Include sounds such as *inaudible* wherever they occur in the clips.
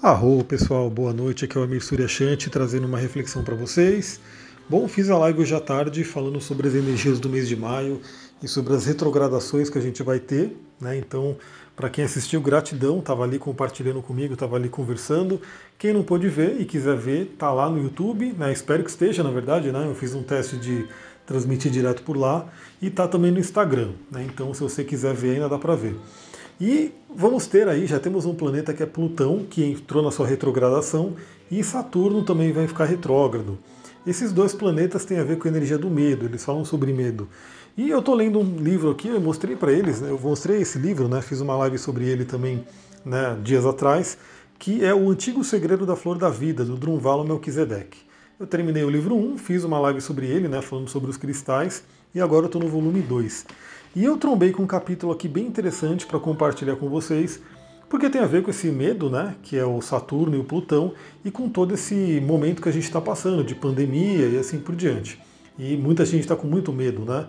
Arro, pessoal, boa noite. Aqui é o Amir Suryashanti trazendo uma reflexão para vocês. Bom, fiz a live hoje à tarde falando sobre as energias do mês de maio e sobre as retrogradações que a gente vai ter. Né? Então, para quem assistiu, gratidão, estava ali compartilhando comigo, estava ali conversando. Quem não pôde ver e quiser ver, tá lá no YouTube, né? espero que esteja, na verdade, né? eu fiz um teste de transmitir direto por lá e tá também no Instagram. Né? Então, se você quiser ver, ainda dá para ver. E vamos ter aí, já temos um planeta que é Plutão, que entrou na sua retrogradação, e Saturno também vai ficar retrógrado. Esses dois planetas têm a ver com a energia do medo, eles falam sobre medo. E eu estou lendo um livro aqui, eu mostrei para eles, né, eu mostrei esse livro, né, fiz uma live sobre ele também né, dias atrás, que é O Antigo Segredo da Flor da Vida, do Drunvalo Melquisedeque. Eu terminei o livro 1, fiz uma live sobre ele, né, falando sobre os cristais, e agora eu estou no volume 2. E eu trombei com um capítulo aqui bem interessante para compartilhar com vocês, porque tem a ver com esse medo, né, que é o Saturno e o Plutão, e com todo esse momento que a gente está passando, de pandemia e assim por diante. E muita gente está com muito medo, né?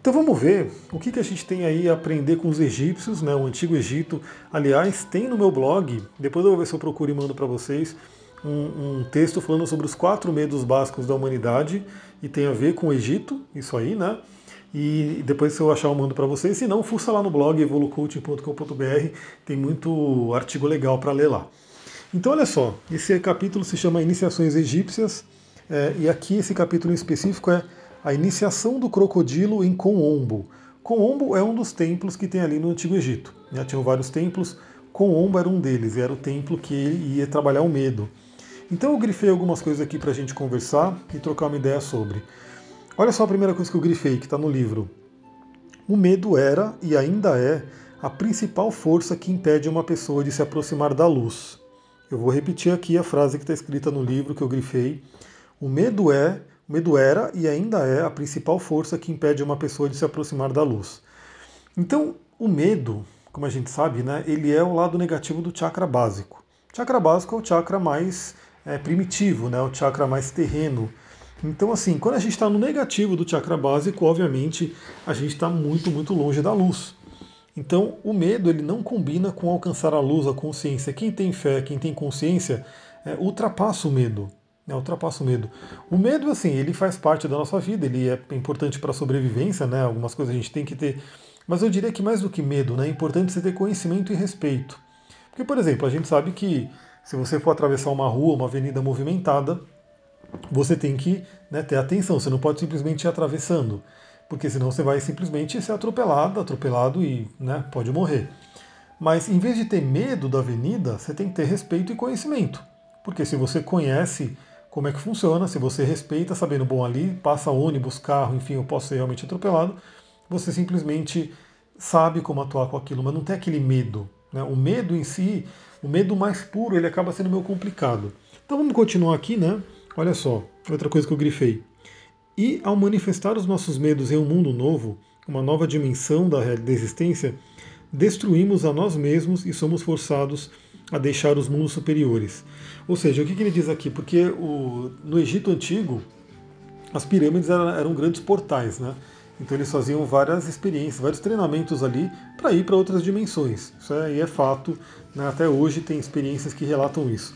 Então vamos ver o que, que a gente tem aí a aprender com os egípcios, né, o Antigo Egito. Aliás, tem no meu blog, depois eu vou ver se eu procuro e mando para vocês, um, um, texto falando sobre os quatro medos básicos da humanidade, e tem a ver com o Egito, isso aí, né? E depois se eu achar eu mando para vocês. Se não, fuça lá no blog evolucoaching.com.br, tem muito artigo legal para ler lá. Então olha só, esse capítulo se chama Iniciações Egípcias, é, e aqui esse capítulo em específico é a iniciação do crocodilo em Conombo. Conombo é um dos templos que tem ali no Antigo Egito. Já tinham vários templos, Conombo era um deles, era o templo que ia trabalhar o medo. Então eu grifei algumas coisas aqui para a gente conversar e trocar uma ideia sobre. Olha só a primeira coisa que eu grifei, que está no livro. O medo era e ainda é a principal força que impede uma pessoa de se aproximar da luz. Eu vou repetir aqui a frase que está escrita no livro que eu grifei. O medo é, o medo era e ainda é a principal força que impede uma pessoa de se aproximar da luz. Então, o medo, como a gente sabe, né, ele é o lado negativo do chakra básico. O chakra básico é o chakra mais é, primitivo, né, o chakra mais terreno, então, assim, quando a gente está no negativo do chakra básico, obviamente a gente está muito, muito longe da luz. Então, o medo ele não combina com alcançar a luz, a consciência. Quem tem fé, quem tem consciência, é, ultrapassa o medo. É, ultrapassa o medo. O medo, assim, ele faz parte da nossa vida, ele é importante para a sobrevivência, né? Algumas coisas a gente tem que ter. Mas eu diria que mais do que medo, né? É importante você ter conhecimento e respeito. Porque, por exemplo, a gente sabe que se você for atravessar uma rua, uma avenida movimentada, você tem que né, ter atenção, você não pode simplesmente ir atravessando, porque senão você vai simplesmente ser atropelado, atropelado e né, pode morrer. Mas em vez de ter medo da avenida, você tem que ter respeito e conhecimento. Porque se você conhece como é que funciona, se você respeita, sabendo, bom, ali passa ônibus, carro, enfim, eu posso ser realmente atropelado, você simplesmente sabe como atuar com aquilo, mas não tem aquele medo. Né? O medo em si, o medo mais puro, ele acaba sendo meio complicado. Então vamos continuar aqui, né? Olha só, outra coisa que eu grifei. E ao manifestar os nossos medos em um mundo novo, uma nova dimensão da existência, destruímos a nós mesmos e somos forçados a deixar os mundos superiores. Ou seja, o que, ele diz aqui? Porque o, no Egito Antigo, as pirâmides eram, eram grandes portais, né? Então eles faziam várias experiências, vários treinamentos ali para ir para outras dimensões. Isso aí é fato, né? até hoje tem experiências que relatam isso.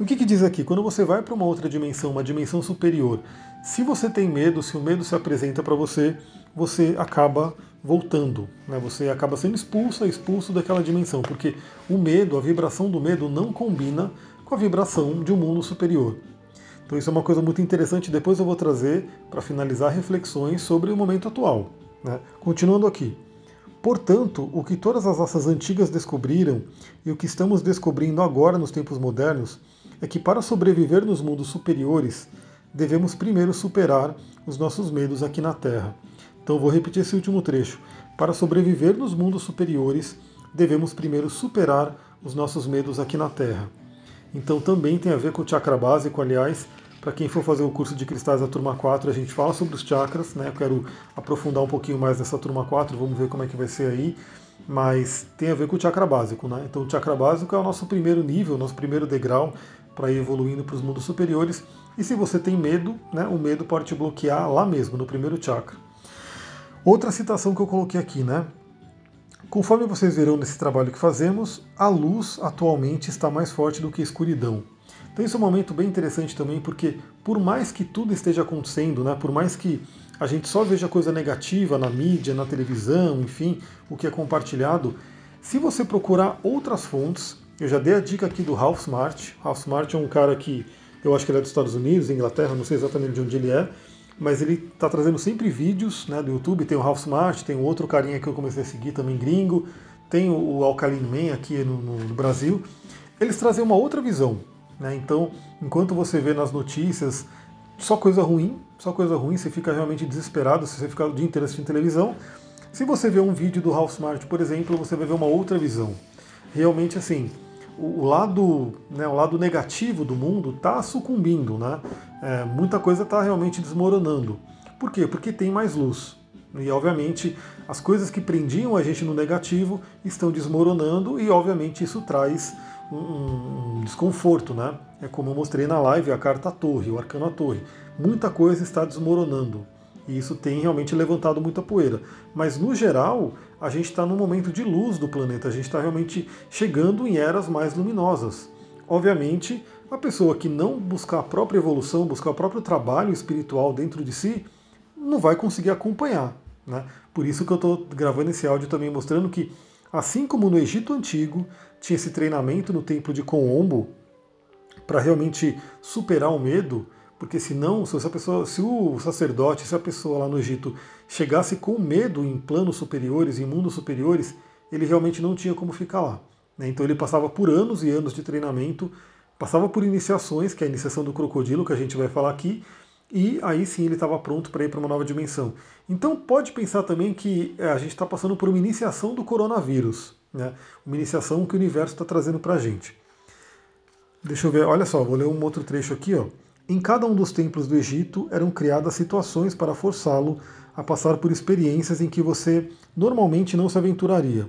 O que, que diz aqui? Quando você vai para uma outra dimensão, uma dimensão superior, se você tem medo, se o medo se apresenta para você, você acaba voltando, né? você acaba sendo expulso, expulso daquela dimensão, porque o medo, a vibração do medo não combina com a vibração de um mundo superior. Então isso é uma coisa muito interessante, depois eu vou trazer para finalizar reflexões sobre o momento atual. Né? Continuando aqui. Portanto, o que todas as raças antigas descobriram e o que estamos descobrindo agora nos tempos modernos é que para sobreviver nos mundos superiores, devemos primeiro superar os nossos medos aqui na Terra. Então vou repetir esse último trecho. Para sobreviver nos mundos superiores, devemos primeiro superar os nossos medos aqui na Terra. Então também tem a ver com o chakra básico, aliás, para quem for fazer o curso de cristais da turma 4, a gente fala sobre os chakras, né? Eu quero aprofundar um pouquinho mais nessa turma 4, vamos ver como é que vai ser aí. Mas tem a ver com o chakra básico, né? Então o chakra básico é o nosso primeiro nível, nosso primeiro degrau para ir evoluindo para os mundos superiores. E se você tem medo, né, o medo pode te bloquear lá mesmo, no primeiro chakra. Outra citação que eu coloquei aqui, né? Conforme vocês verão nesse trabalho que fazemos, a luz atualmente está mais forte do que a escuridão. Então isso é um momento bem interessante também, porque por mais que tudo esteja acontecendo, né, por mais que a gente só veja coisa negativa na mídia, na televisão, enfim, o que é compartilhado, se você procurar outras fontes, eu já dei a dica aqui do Ralph Smart. Ralph Smart é um cara que eu acho que ele é dos Estados Unidos, Inglaterra, não sei exatamente de onde ele é, mas ele está trazendo sempre vídeos né, do YouTube. Tem o Ralph Smart, tem o outro carinha que eu comecei a seguir também gringo, tem o Alkaline Man aqui no, no, no Brasil. Eles trazem uma outra visão. Né? Então, enquanto você vê nas notícias só coisa ruim, só coisa ruim, você fica realmente desesperado se você ficar o dia inteiro assistindo televisão. Se você vê um vídeo do Ralph Smart, por exemplo, você vai ver uma outra visão. Realmente assim, o, lado, né, o lado negativo do mundo está sucumbindo, né? É, muita coisa está realmente desmoronando. Por quê? Porque tem mais luz. E obviamente as coisas que prendiam a gente no negativo estão desmoronando e obviamente isso traz um, um desconforto, né? É como eu mostrei na live a carta torre, o arcano à torre. Muita coisa está desmoronando. E isso tem realmente levantado muita poeira. Mas no geral, a gente está num momento de luz do planeta, a gente está realmente chegando em eras mais luminosas. Obviamente, a pessoa que não buscar a própria evolução, buscar o próprio trabalho espiritual dentro de si, não vai conseguir acompanhar. Né? Por isso que eu estou gravando esse áudio também mostrando que, assim como no Egito Antigo tinha esse treinamento no templo de Coombo para realmente superar o medo, porque senão, se, essa pessoa, se o sacerdote, se a pessoa lá no Egito chegasse com medo em planos superiores, em mundos superiores, ele realmente não tinha como ficar lá. Né? Então ele passava por anos e anos de treinamento, passava por iniciações, que é a iniciação do crocodilo, que a gente vai falar aqui, e aí sim ele estava pronto para ir para uma nova dimensão. Então pode pensar também que é, a gente está passando por uma iniciação do coronavírus, né? uma iniciação que o universo está trazendo para a gente. Deixa eu ver, olha só, vou ler um outro trecho aqui. Ó. Em cada um dos templos do Egito eram criadas situações para forçá-lo a passar por experiências em que você normalmente não se aventuraria,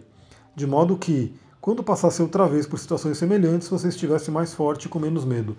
de modo que, quando passasse outra vez por situações semelhantes, você estivesse mais forte e com menos medo.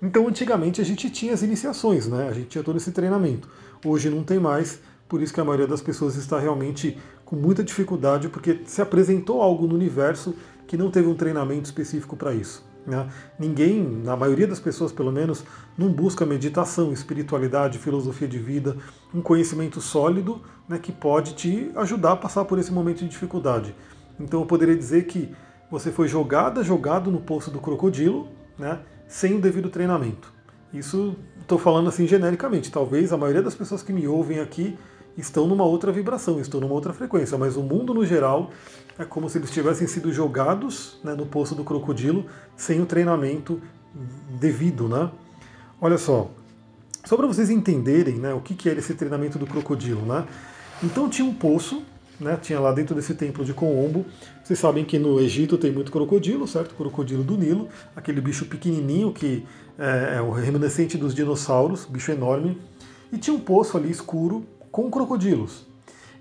Então, antigamente a gente tinha as iniciações, né? A gente tinha todo esse treinamento. Hoje não tem mais, por isso que a maioria das pessoas está realmente com muita dificuldade, porque se apresentou algo no universo que não teve um treinamento específico para isso. Né? Ninguém, na maioria das pessoas pelo menos, não busca meditação, espiritualidade, filosofia de vida, um conhecimento sólido né, que pode te ajudar a passar por esse momento de dificuldade. Então eu poderia dizer que você foi jogada, jogado no poço do crocodilo, né, sem o devido treinamento. Isso estou falando assim genericamente. Talvez a maioria das pessoas que me ouvem aqui estão numa outra vibração, estão numa outra frequência, mas o mundo no geral é como se eles tivessem sido jogados né, no poço do crocodilo sem o treinamento devido, né? Olha só, só para vocês entenderem né, o que, que era esse treinamento do crocodilo, né? Então tinha um poço, né, tinha lá dentro desse templo de Coombo. Vocês sabem que no Egito tem muito crocodilo, certo? Crocodilo do Nilo, aquele bicho pequenininho que é, é o reminiscente dos dinossauros, bicho enorme. E tinha um poço ali escuro com crocodilos.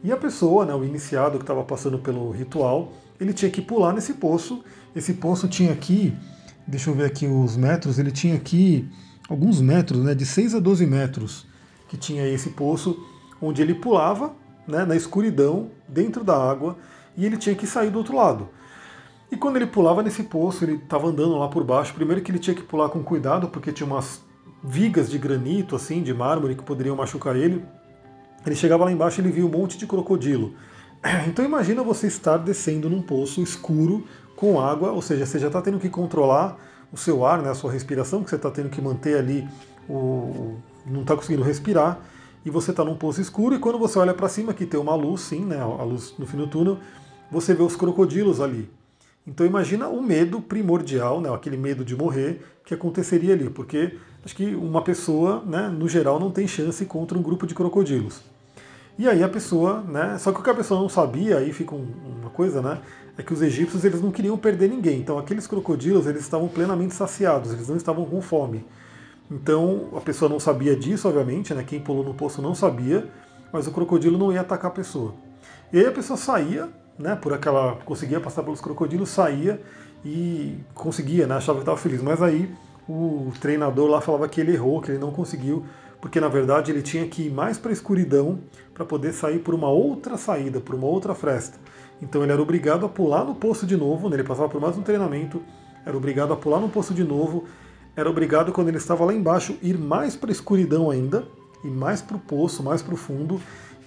E a pessoa, né, o iniciado que estava passando pelo ritual, ele tinha que pular nesse poço. Esse poço tinha aqui, deixa eu ver aqui os metros, ele tinha aqui alguns metros, né, de 6 a 12 metros, que tinha esse poço, onde ele pulava né, na escuridão, dentro da água, e ele tinha que sair do outro lado. E quando ele pulava nesse poço, ele estava andando lá por baixo, primeiro que ele tinha que pular com cuidado, porque tinha umas vigas de granito, assim, de mármore, que poderiam machucar ele. Ele chegava lá embaixo e ele via um monte de crocodilo. *clears throat* Então imagina você estar descendo num poço escuro com água, ou seja, você já está tendo que controlar o seu ar, né, a sua respiração, que você está tendo que manter ali, o, não está conseguindo respirar, e você está num poço escuro, e quando você olha para cima, que tem uma luz, sim, né, a luz no fim do túnel, você vê os crocodilos ali. Então imagina o medo primordial, né, aquele medo de morrer, que aconteceria ali, porque acho que uma pessoa, né, no geral, não tem chance contra um grupo de crocodilos. E aí a pessoa, né? Só que o que a pessoa não sabia, aí fica uma coisa, né? É que os egípcios eles não queriam perder ninguém. Então aqueles crocodilos eles estavam plenamente saciados, eles não estavam com fome. Então a pessoa não sabia disso, obviamente, né? Quem pulou no poço não sabia, mas o crocodilo não ia atacar a pessoa. E aí a pessoa saía, né? Por aquela conseguia passar pelos crocodilos, saía e conseguia, né? Achava que estava feliz. Mas aí o treinador lá falava que ele errou, que ele não conseguiu porque na verdade ele tinha que ir mais para a escuridão para poder sair por uma outra saída, por uma outra fresta. Então ele era obrigado a pular no poço de novo, né? ele passava por mais um treinamento, era obrigado a pular no poço de novo, era obrigado quando ele estava lá embaixo ir mais para a escuridão ainda, e mais para o poço, mais para o fundo,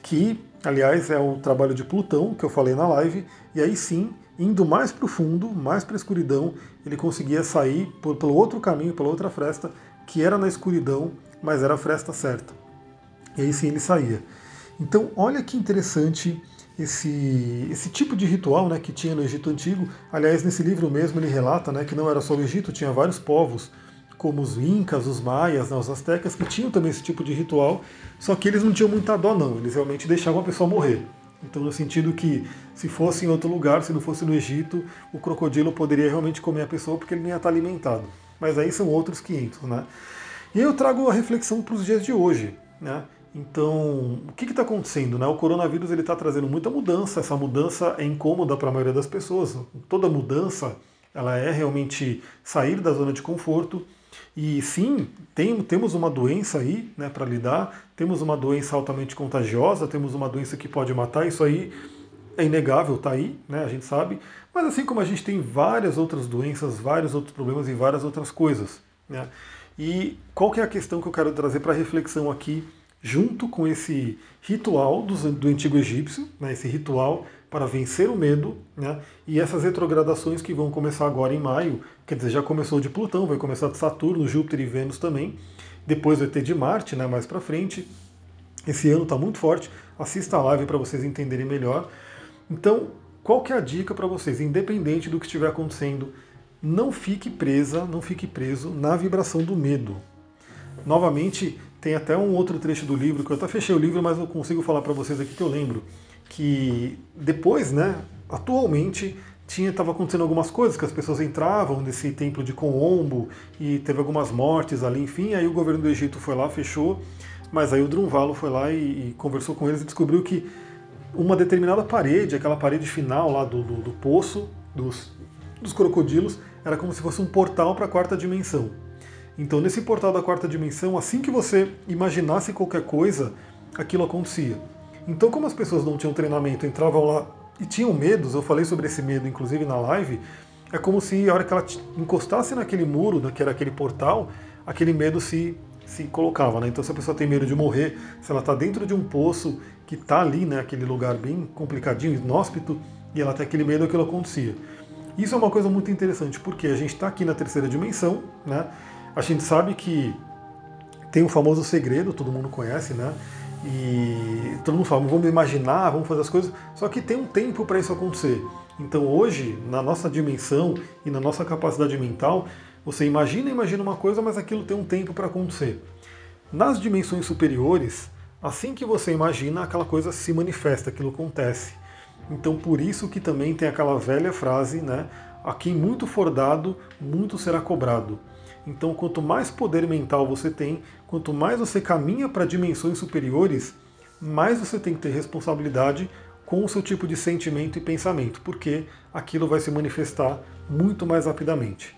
que aliás é o trabalho de Plutão que eu falei na live, e aí sim, indo mais para o fundo, mais para a escuridão, ele conseguia sair por, pelo outro caminho, pela outra fresta, que era na escuridão, mas era a fresta certa. E aí sim ele saía. Então, olha que interessante esse, esse tipo de ritual né, que tinha no Egito Antigo. Aliás, nesse livro mesmo ele relata né, que não era só o Egito, tinha vários povos, como os Incas, os Maias, né, os Aztecas, que tinham também esse tipo de ritual, só que eles não tinham muita dó, não. Eles realmente deixavam a pessoa morrer. Então, no sentido que, se fosse em outro lugar, se não fosse no Egito, o crocodilo poderia realmente comer a pessoa porque ele não ia estar alimentado. Mas aí são outros 500, né? E eu trago a reflexão para os dias de hoje, né? Então, o que está acontecendo? Né? O coronavírus ele está trazendo muita mudança. Essa mudança é incômoda para a maioria das pessoas. Toda mudança ela é realmente sair da zona de conforto. E sim, tem, temos uma doença aí né, para lidar, temos uma doença altamente contagiosa, temos uma doença que pode matar, isso aí é inegável, está aí, né, a gente sabe. Mas assim como a gente tem várias outras doenças, vários outros problemas e várias outras coisas. Né? E qual que é a questão que eu quero trazer para reflexão aqui junto com esse ritual do, do antigo egípcio, né, esse ritual para vencer o medo, né, e essas retrogradações que vão começar agora em maio, quer dizer, já começou de Plutão, vai começar de Saturno, Júpiter e Vênus também, depois vai ter de Marte, né, mais para frente. Esse ano está muito forte, assista a live para vocês entenderem melhor. Então, qual que é a dica para vocês? Independente do que estiver acontecendo, não fique presa, não fique preso na vibração do medo. Novamente, tem até um outro trecho do livro, que eu até fechei o livro, mas eu consigo falar para vocês aqui que eu lembro, que depois, né, atualmente, tinha estava acontecendo algumas coisas, que as pessoas entravam nesse templo de Coombo e teve algumas mortes ali, enfim, aí o governo do Egito foi lá, fechou, mas aí o Drunvalo foi lá e, e conversou com eles e descobriu que uma determinada parede, aquela parede final lá do, do, do poço dos, dos crocodilos, era como se fosse um portal para a quarta dimensão. Então, nesse portal da quarta dimensão, assim que você imaginasse qualquer coisa, aquilo acontecia. Então, como as pessoas não tinham treinamento, entravam lá e tinham medos, eu falei sobre esse medo inclusive na live, é como se a hora que ela encostasse naquele muro, que era aquele portal, aquele medo se, se colocava. Né? Então, se a pessoa tem medo de morrer, se ela está dentro de um poço que está ali, né, aquele lugar bem complicadinho, inóspito, e ela tem aquele medo, aquilo acontecia. Isso é uma coisa muito interessante, porque a gente está aqui na terceira dimensão, né? A gente sabe que tem o famoso segredo, todo mundo conhece, né? E todo mundo fala, vamos imaginar, vamos fazer as coisas, só que tem um tempo para isso acontecer. Então hoje, na nossa dimensão e na nossa capacidade mental, você imagina, imagina uma coisa, mas aquilo tem um tempo para acontecer. Nas dimensões superiores, assim que você imagina, aquela coisa se manifesta, aquilo acontece. Então por isso que também tem aquela velha frase, né? A quem muito for dado, muito será cobrado. Então, quanto mais poder mental você tem, quanto mais você caminha para dimensões superiores, mais você tem que ter responsabilidade com o seu tipo de sentimento e pensamento, porque aquilo vai se manifestar muito mais rapidamente.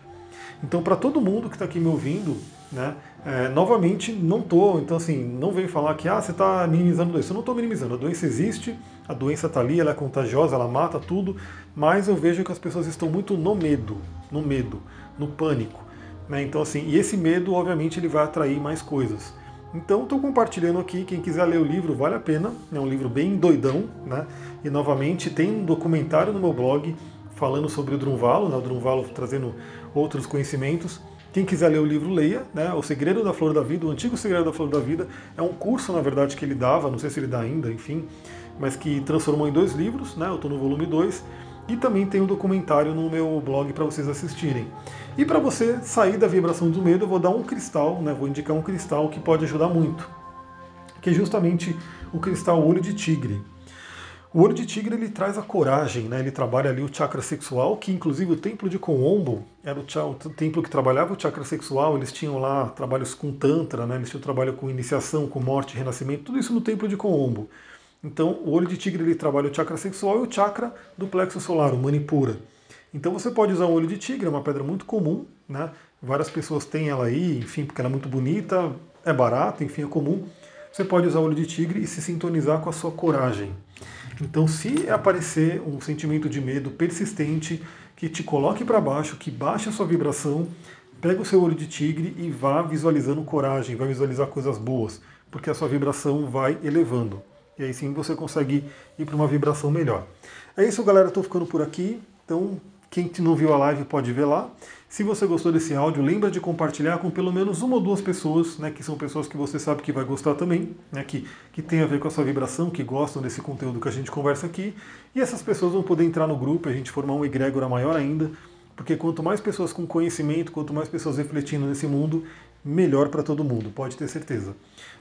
Então, para todo mundo que está aqui me ouvindo, né, é, novamente, não estou, então assim, não vem falar que ah, você está minimizando a doença. Eu não estou minimizando, a doença existe, a doença está ali, ela é contagiosa, ela mata tudo, mas eu vejo que as pessoas estão muito no medo, no medo, no pânico. Né? Então, assim, e esse medo, obviamente, ele vai atrair mais coisas. Então, estou compartilhando aqui. Quem quiser ler o livro, vale a pena. É um livro bem doidão, né? E novamente tem um documentário no meu blog falando sobre o Drunvalo, né? o Drunvalo trazendo outros conhecimentos. Quem quiser ler o livro, leia, né? O Segredo da Flor da Vida, o Antigo Segredo da Flor da Vida. É um curso, na verdade, que ele dava, não sei se ele dá ainda, enfim, mas que transformou em dois livros, né? Eu estou no volume 2. E também tem um documentário no meu blog para vocês assistirem. E para você sair da vibração do medo, eu vou dar um cristal, né, vou indicar um cristal que pode ajudar muito, que é justamente o cristal olho de tigre. O olho de tigre ele traz a coragem, né? ele trabalha ali o chakra sexual, que inclusive o templo de Coombo era o, templo que trabalhava o chakra sexual, eles tinham lá trabalhos com tantra, né? eles tinham trabalho com iniciação, com morte, renascimento, tudo isso no templo de Coombo. Então o olho de tigre ele trabalha o chakra sexual e o chakra do plexo solar, o manipura. Então você pode usar um olho de tigre, é uma pedra muito comum, né? Várias pessoas têm ela aí, enfim, porque ela é muito bonita, é barata, enfim, é comum. Você pode usar o olho de tigre e se sintonizar com a sua coragem. Então, se aparecer um sentimento de medo persistente que te coloque para baixo, que baixe a sua vibração, pega o seu olho de tigre e vá visualizando coragem, vai visualizar coisas boas, porque a sua vibração vai elevando. E aí sim você consegue ir para uma vibração melhor. É isso, galera. Estou ficando por aqui. Então, quem não viu a live pode ver lá. Se você gostou desse áudio, lembra de compartilhar com pelo menos uma ou duas pessoas, né, que são pessoas que você sabe que vai gostar também, né, que, que tem a ver com a sua vibração, que gostam desse conteúdo que a gente conversa aqui. E essas pessoas vão poder entrar no grupo, a gente formar um egrégora maior ainda, porque quanto mais pessoas com conhecimento, quanto mais pessoas refletindo nesse mundo, melhor para todo mundo, pode ter certeza.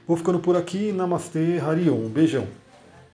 Vou ficando por aqui. Namastê, Harion. Um beijão.